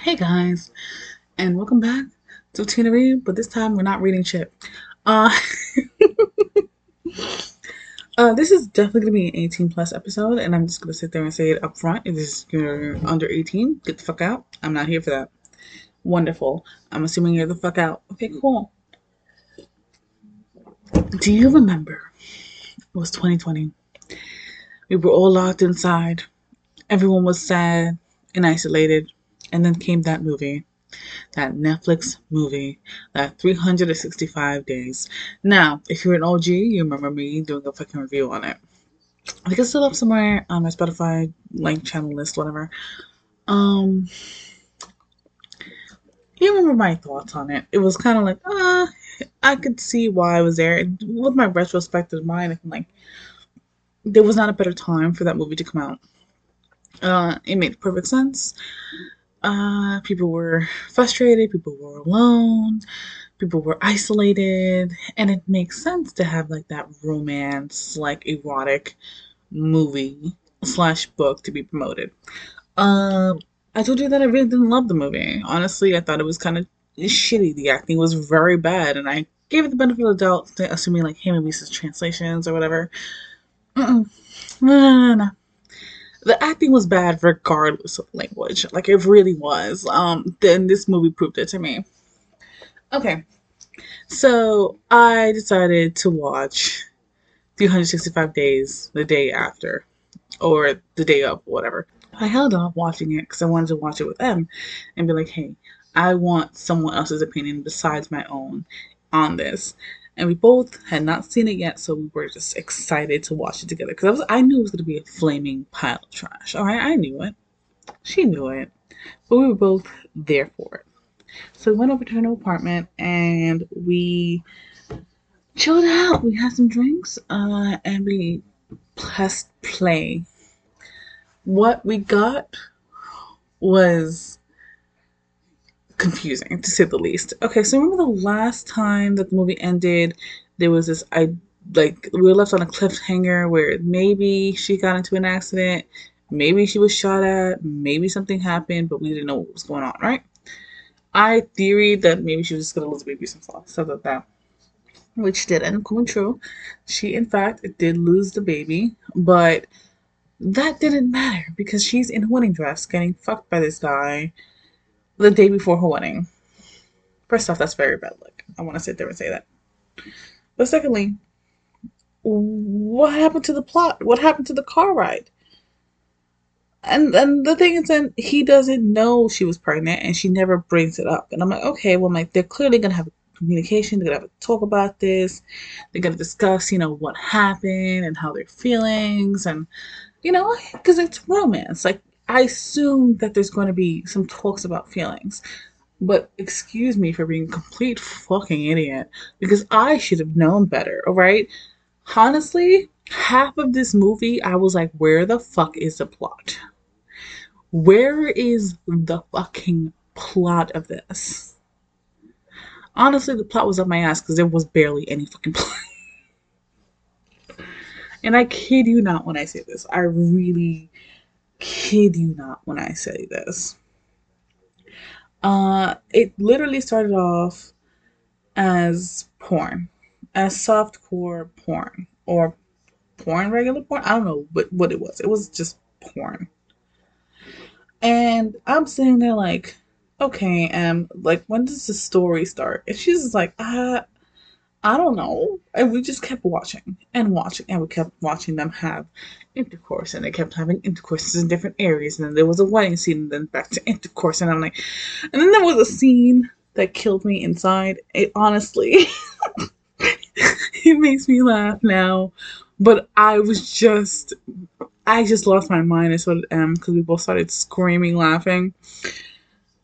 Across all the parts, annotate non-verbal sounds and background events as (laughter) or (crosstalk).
Hey guys, and welcome back to Tina Read, but this time we're not reading shit. Uh, (laughs) uh, this is definitely gonna be an 18 plus episode, and I'm just gonna sit there and say it up front. If this, you're under 18, get the fuck out. I'm not here for that. Wonderful. I'm assuming you're the fuck out. Okay, cool. Do you remember? It was 2020. We were all locked inside. Everyone was sad and isolated. And then came that movie, that Netflix movie, that 365 days. Now, if you're an OG, you remember me doing a fucking review on it. I think it's still up somewhere on my Spotify like channel list, whatever. Um, you remember my thoughts on it? It was kind of like, ah, uh, I could see why I was there. With my retrospective mind, I'm like, there was not a better time for that movie to come out. Uh, it made perfect sense uh, people were frustrated, people were alone, people were isolated, and it makes sense to have like that romance, like erotic movie slash book to be promoted. Um, I told you that I really didn't love the movie. Honestly, I thought it was kind of shitty. The acting was very bad, and I gave it the benefit of the doubt, assuming like, hey, translations or whatever. Mm-mm. No, no, no, no the acting was bad regardless of language. Like it really was. Um, then this movie proved it to me. Okay, so I decided to watch 365 Days the day after, or the day of, whatever. I held off watching it because I wanted to watch it with them and be like, hey, I want someone else's opinion besides my own on this and we both had not seen it yet, so we were just excited to watch it together because I I knew it was going to be a flaming pile of trash. All right, I knew it. She knew it, but we were both there for it. So we went over to her new apartment and we chilled out. We had some drinks, uh, and we pressed play. What we got was confusing to say the least. Okay, so remember the last time that the movie ended, there was this I like we were left on a cliffhanger where maybe she got into an accident, maybe she was shot at, maybe something happened, but we didn't know what was going on, right? I theoried that maybe she was just gonna lose the baby some stuff like that. Which did end up true. She in fact did lose the baby, but that didn't matter because she's in a wedding dress getting fucked by this guy the day before her wedding. First off, that's very bad luck. I want to sit there and say that. But secondly, what happened to the plot? What happened to the car ride? And and the thing is, then he doesn't know she was pregnant, and she never brings it up. And I'm like, okay, well, like they're clearly gonna have communication. They're gonna have to talk about this. They're gonna discuss, you know, what happened and how their feelings, and you know, because it's romance. Like I assume that there's going to be some talks about feelings. But excuse me for being a complete fucking idiot because I should have known better, alright? Honestly, half of this movie, I was like, where the fuck is the plot? Where is the fucking plot of this? Honestly, the plot was up my ass because there was barely any fucking plot. (laughs) and I kid you not when I say this. I really kid you not when I say this. Uh, it literally started off as porn, as softcore porn, or porn, regular porn. I don't know what, what it was. It was just porn. And I'm sitting there like, okay, um, like when does the story start? And she's like, uh, I don't know. And we just kept watching and watching, and we kept watching them have intercourse, and they kept having intercourses in different areas. And then there was a wedding scene, and then back to intercourse. And I'm like, and then there was a scene that killed me inside. It honestly, (laughs) it makes me laugh now, but I was just, I just lost my mind. Is what um, am because we both started screaming, laughing.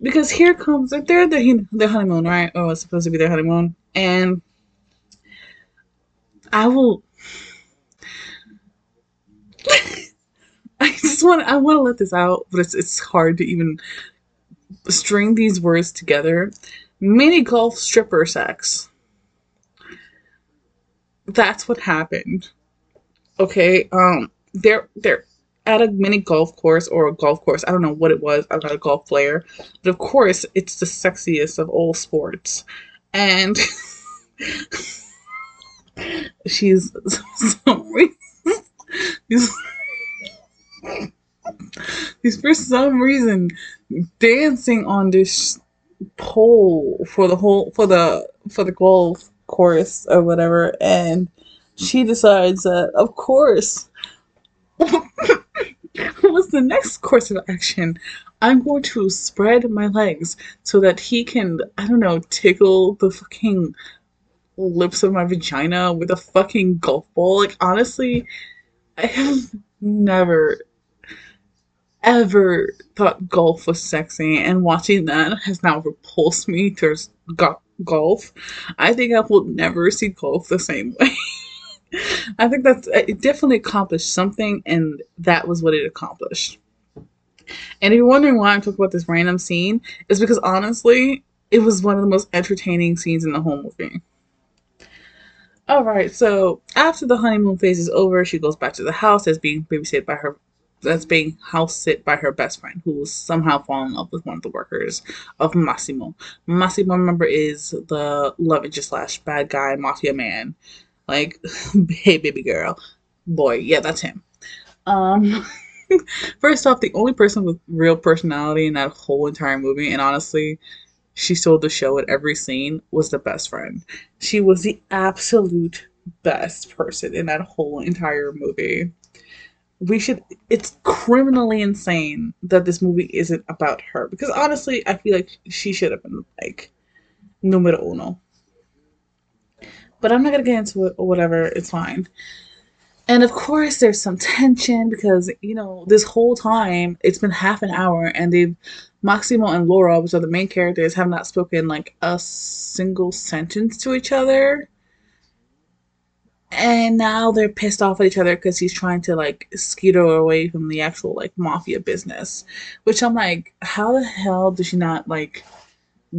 Because here comes they're the their honeymoon, right? Oh, it's supposed to be their honeymoon, and I will. (laughs) I just want I want to let this out, but it's it's hard to even string these words together. Mini golf stripper sex. That's what happened. Okay, um, they're they're at a mini golf course or a golf course. I don't know what it was. I'm not a golf player, but of course, it's the sexiest of all sports. And (laughs) she's (laughs) reason, he's for some reason dancing on this pole for the whole for the for the golf course or whatever and she decides that of course (laughs) what's the next course of action? I'm going to spread my legs so that he can i don't know tickle the fucking lips of my vagina with a fucking golf ball like honestly i have never ever thought golf was sexy, and watching that has now repulsed me towards go- golf. I think I will never see golf the same way. (laughs) I think that's it definitely accomplished something, and that was what it accomplished. And if you're wondering why I'm talking about this random scene, it's because honestly, it was one of the most entertaining scenes in the whole movie. Alright, so after the honeymoon phase is over, she goes back to the house as being babysat by her that's being house sit by her best friend, who somehow fall in love with one of the workers of Massimo. Massimo, remember, is the love interest slash bad guy mafia man. Like, (laughs) hey, baby girl, boy, yeah, that's him. Um, (laughs) first off, the only person with real personality in that whole entire movie, and honestly, she stole the show at every scene, was the best friend. She was the absolute best person in that whole entire movie. We should it's criminally insane that this movie isn't about her because honestly i feel like she should have been like numero uno. But i'm not gonna get into it or whatever it's fine and of course there's some (laughs) tension because you know this whole time it's been half an hour and they've maximo and laura which are the main characters have not spoken like a single sentence to each other. And now they're pissed off at each other because he's trying to like skeeter away from the actual like mafia business. Which i'm like how the hell does she not like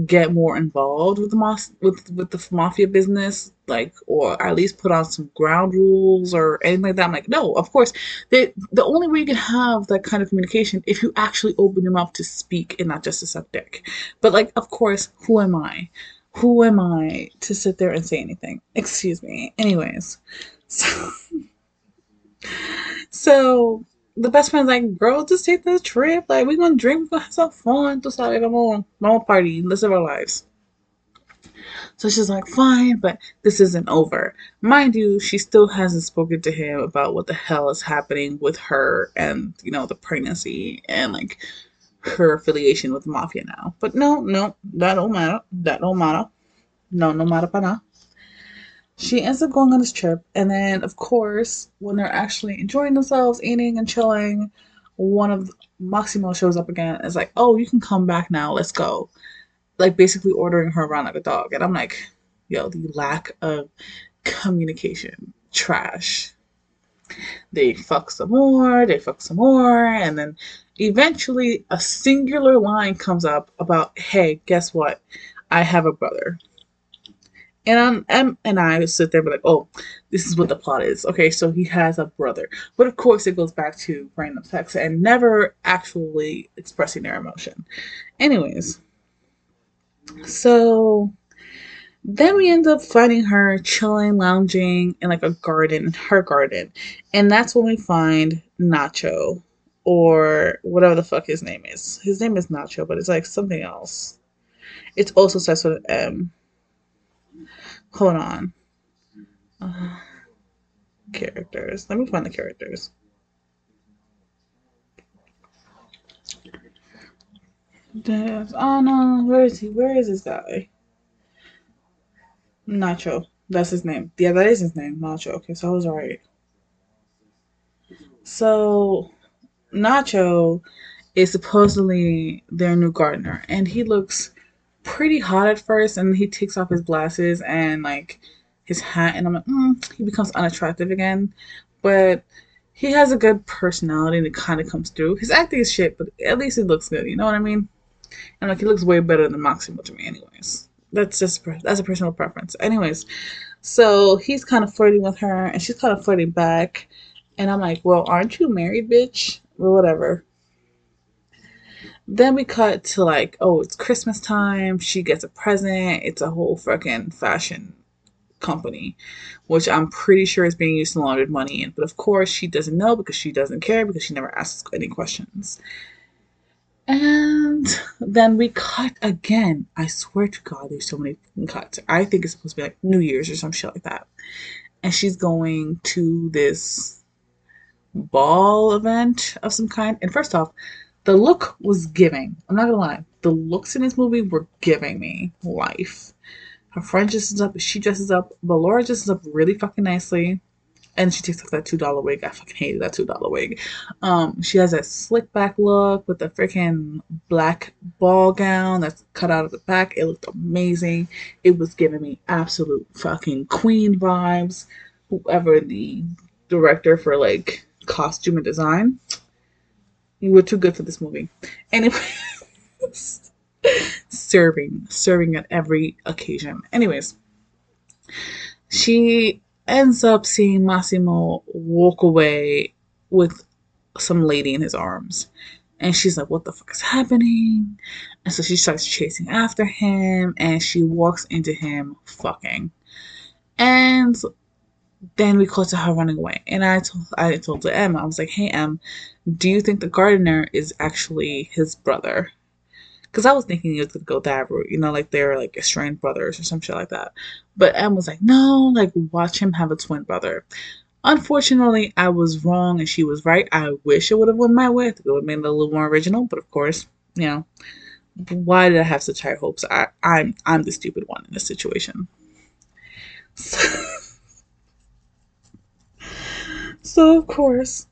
get more involved with the mos- with with the mafia business like or at least put on some ground rules or anything like that i'm like no of course they, the only way you can have that kind of communication if you actually open your mouth to speak and not just to suck dick but like of course who am i who am I to sit there and say anything? Excuse me. Anyways, so, (laughs) so the best friend's like, girl, just take the trip. Like, we're gonna drink, we're gonna have some fun. Like, come on, no party, live our lives. So she's like, fine, but this isn't over. Mind you, she still hasn't spoken to him about what the hell is happening with her and, you know, the pregnancy and like her affiliation with the mafia now. But no, no, that don't matter. That don't matter. No, no matter para She ends up going on this trip, and then of course, when they're actually enjoying themselves, eating and chilling, one of Maximo shows up again is like, "Oh, you can come back now. Let's go." Like basically ordering her around like a dog, and I'm like, "Yo, the lack of communication, trash." They fuck some more, they fuck some more, and then eventually a singular line comes up about, hey, guess what? I have a brother. And I'm, Em and I sit there and be like, oh, this is what the plot is. Okay, so he has a brother. But of course, it goes back to random sex and never actually expressing their emotion. Anyways, so then we end up finding her chilling, lounging in like a garden, her garden. And that's when we find Nacho, or whatever the fuck his name is. His name is Nacho, but it's like something else. It's also starts with M. Hold on. Uh, characters. Let me find the characters. Dev. Oh no, where is he? Where is this guy? Nacho. That's his name. Yeah, that is his name. Nacho. Okay, so I was right. So Nacho is supposedly their new gardener, and he looks pretty hot at first, and he takes off his glasses and like his hat, and I'm like, mm, he becomes unattractive again. But he has a good personality, and it kind of comes through. His acting is shit, but at least he looks good. You know what I mean? And like he looks way better than Maximo to me, anyways. That's just that's a personal preference. Anyways, so he's kind of flirting with her, and she's kind of flirting back And I'm like, well, aren't you married, bitch? Or whatever. Then we cut to like, oh, it's Christmas time. She gets a present. It's a whole fucking fashion company, which I'm pretty sure is being used to launder money in. But of course, she doesn't know because she doesn't care because she never asks any questions. And then we cut again. I swear to God, there's so many cuts. I think it's supposed to be like New Year's or some shit like that. And she's going to this ball event of some kind. And first off, the look was giving. I'm not gonna lie. The looks in this movie were giving me life. Her friend dresses up, she dresses up, but Laura dresses up really fucking nicely. And she takes off that two dollar wig. I fucking hated that two dollar wig. Um, she has that slick back look with the freaking black ball gown that's cut out of the back. It looked amazing. It was giving me absolute fucking queen vibes. Whoever the director for like costume and design, you were too good for this movie. Anyway, (laughs) serving, serving at every occasion. Anyways, she ends up seeing Massimo walk away with some lady in his arms. And she's like, What the fuck is happening? And so she starts chasing after him and she walks into him fucking. And then we close to her running away. And I told I told to Em, I was like, Hey Em, do you think the gardener is actually his brother? Because I was thinking he was gonna go that route, you know, like they're like estranged brothers or some shit like that. But Em was like, no, like watch him have a twin brother. Unfortunately, I was wrong and she was right. I wish it would have went my way. it would have made it a little more original, but of course, you know, why did I have such high hopes? I, I'm I'm the stupid one in this situation. So, (laughs) so of course,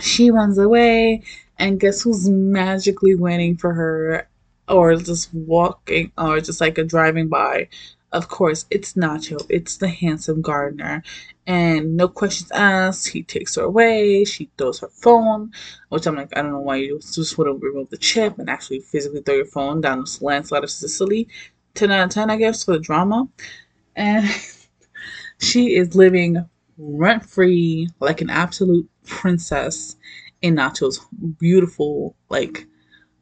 she runs away, and guess who's magically waiting for her, or just walking, or just like a driving by? Of course, it's Nacho. It's the handsome gardener. And no questions asked, he takes her away. She throws her phone, which I'm like, I don't know why you just to remove the chip and actually physically throw your phone down this landslide of Sicily. 10 out of 10, I guess, for the drama. And (laughs) she is living rent free like an absolute princess in Nacho's beautiful, like,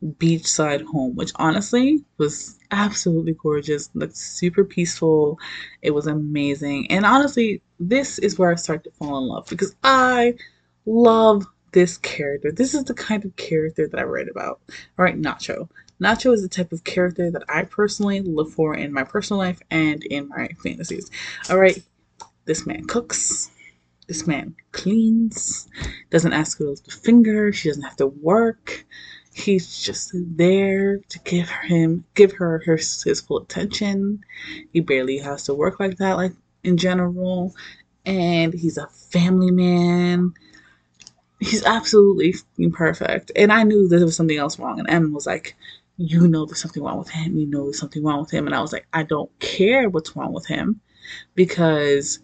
beachside home, which honestly was absolutely gorgeous, looked super peaceful. It was amazing. And honestly, this is where I start to fall in love because I love this character. This is the kind of character that I write about. All right, Nacho. Nacho is the type of character that I personally look for in my personal life and in my fantasies. All right, this man cooks. This man cleans, doesn't ask girls to finger, she doesn't have to work. He's just there to give him, give her his, his full attention. He barely has to work like that, like in general. And he's a family man. He's absolutely perfect. And I knew there was something else wrong. And Em was like, You know there's something wrong with him. You know there's something wrong with him. And I was like, I don't care what's wrong with him because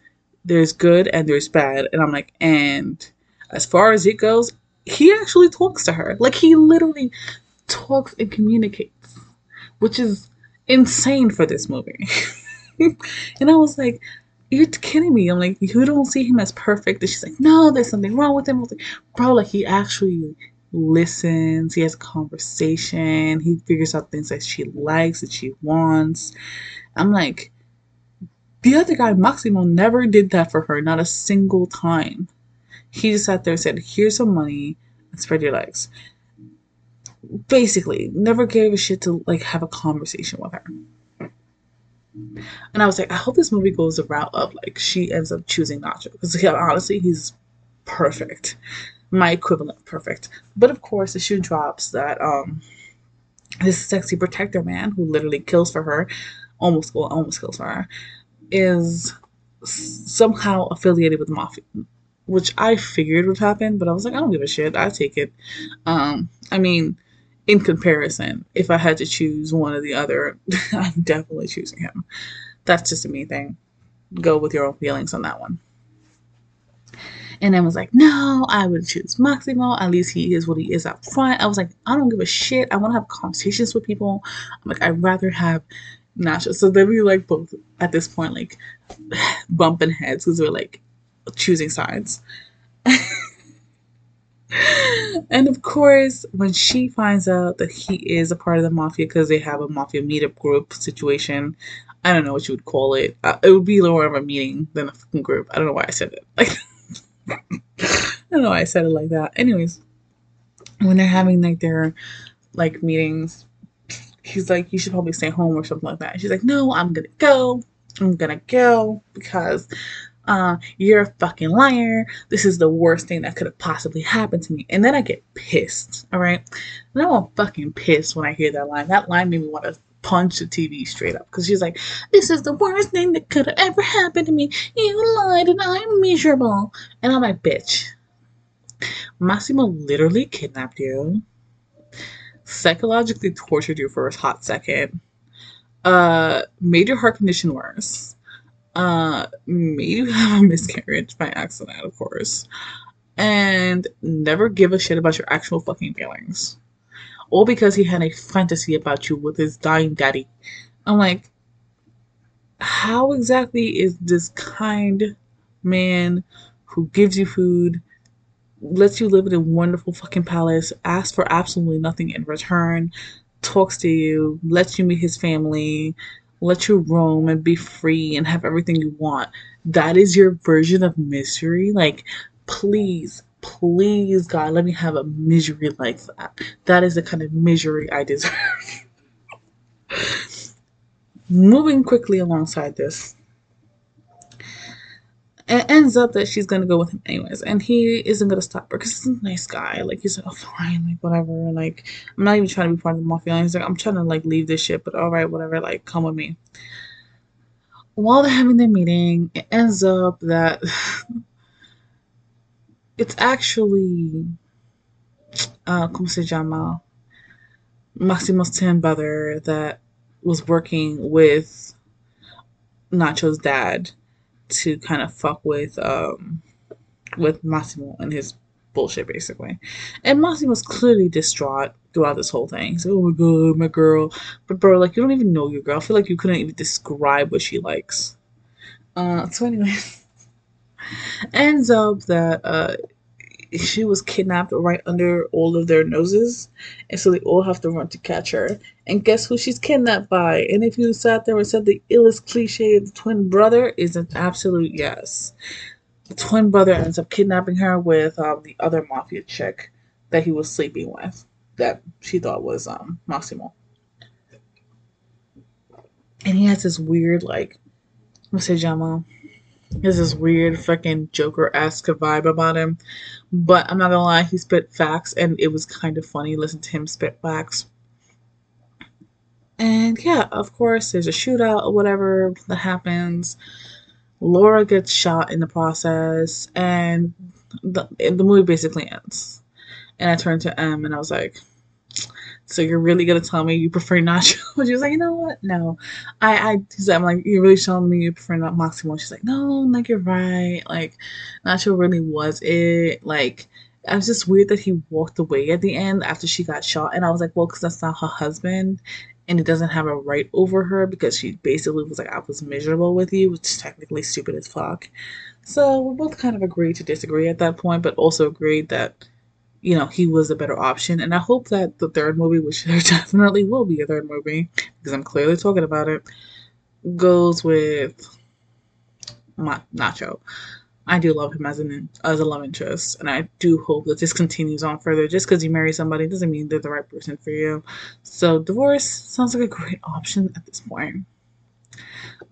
there's good and there's bad. And I'm like, and as far as it goes, he actually talks to her. Like he literally talks and communicates, which is insane for this movie. (laughs) and I was like, you're kidding me. I'm like, you don't see him as perfect. And she's like, no, there's something wrong with him. I was like, bro, like he actually listens. He has a conversation. He figures out things that she likes, that she wants. I'm like, the other guy, Maximo, never did that for her, not a single time. He just sat there and said, Here's some money and spread your legs. Basically, never gave a shit to like have a conversation with her. And I was like, I hope this movie goes the route of like she ends up choosing Nacho because yeah, honestly, he's perfect, my equivalent perfect. But of course, the shoe drops that um this sexy protector man who literally kills for her, almost well, almost kills for her, is somehow affiliated with mafia, which I figured would happen, but I was like, I don't give a shit. I take it. Um, I mean, in comparison, if I had to choose one or the other, (laughs) I'm definitely choosing him. That's just a me thing. Go with your own feelings on that one. And then was like, no, I would choose Maximo. At least he is what he is up front. I was like, I don't give a shit. I want to have conversations with people. I'm like, I'd rather have Nacho. So then we like both at this point like (sighs) bumping heads because we're like choosing sides. (laughs) and of course, when she finds out that he is a part of the mafia because they have a mafia meetup group situation, I don't know what you would call it. Uh, it would be more of a meeting than a fucking group. I don't know why I said it. Like, (laughs) I don't know why I said it like that. Anyways, when they're having like their like meetings, he's like, "You should probably stay home" or something like that. And she's like, "No, I'm gonna go. I'm gonna go because uh, you're a fucking liar. This is the worst thing that could have possibly happened to me. And then I get pissed, all right? And I'm fucking pissed when I hear that line. That line made me want to punch the TV straight up because she's like, This is the worst thing that could have ever happened to me. You lied and I'm miserable. And I'm like, Bitch, Massimo literally kidnapped you, psychologically tortured you for a hot second, uh, made your heart condition worse uh, made you (laughs) have a miscarriage by accident, of course, and never give a shit about your actual fucking feelings. All because he had a fantasy about you with his dying daddy. I'm like, how exactly is this kind man who gives you food, lets you live in a wonderful fucking palace, asks for absolutely nothing in return, talks to you, lets you meet his family, lets you roam and be free and have everything you want. That is your version of misery. Like, please, please, God, let me have a misery like that. That is the kind of misery I deserve. (laughs) Moving quickly alongside this, it ends up that she's gonna go with him anyways, and he isn't gonna stop her because he's a nice guy. Like he's like, oh fine, like whatever. Like I'm not even trying to be part of the mafia. He's like, I'm trying to like leave this shit, but all right, whatever. Like come with me. While they're having their meeting, it ends up that (sighs) it's actually uh, como se llama? Maximo's twin brother that was working with Nacho's dad to kind of fuck with um with Massimo and his bullshit basically. And Massimo's clearly distraught throughout this whole thing. Like, oh my god, my girl. But bro, like you don't even know your girl. I feel like you couldn't even describe what she likes. Uh so anyway. (laughs) ends up that uh she was kidnapped right under all of their noses, and so they all have to run to catch her. And guess who she's kidnapped by? And if you sat there and said the illest cliche of the twin brother is an absolute yes. The twin brother ends up kidnapping her with um, the other mafia chick that he was sleeping with, that she thought was um, Massimo. And he has this weird, like, what's his llama? There's this weird fucking Joker esque vibe about him. But I'm not gonna lie, he spit facts and it was kind of funny listen to him spit facts. And yeah, of course, there's a shootout or whatever that happens. Laura gets shot in the process, and the, the movie basically ends. And I turned to Em and I was like, so you're really gonna tell me you prefer Nacho? (laughs) she was like, you know what? No, I, I, I'm like, you're really showing me you prefer not Maximo. She's like, no, like you're right. Like Nacho really was it. Like it was just weird that he walked away at the end after she got shot, and I was like, well, because that's not her husband, and he doesn't have a right over her because she basically was like, I was miserable with you, which is technically stupid as fuck. So we both kind of agreed to disagree at that point, but also agreed that you know, he was a better option. And I hope that the third movie, which there (laughs) definitely will be a third movie, because I'm clearly talking about it, goes with Ma- Nacho. I do love him as an as a love interest, and I do hope that this continues on further. Just because you marry somebody doesn't mean they're the right person for you. So divorce sounds like a great (laughs) option at this point.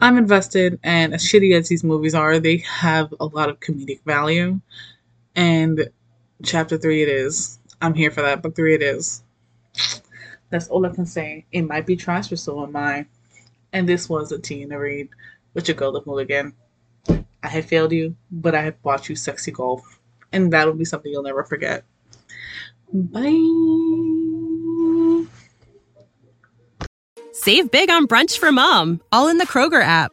I'm invested, and as shitty as these movies are, they have a lot of comedic value, and chapter three it is. I'm here for that. Book three it is. That's all I can say. It might be trash, but so am I. And this was a teen to read. But you go look again. I have failed you, but I have bought you sexy golf. And that'll be something you'll never forget. Bye. Save big on brunch for mom, all in the Kroger app.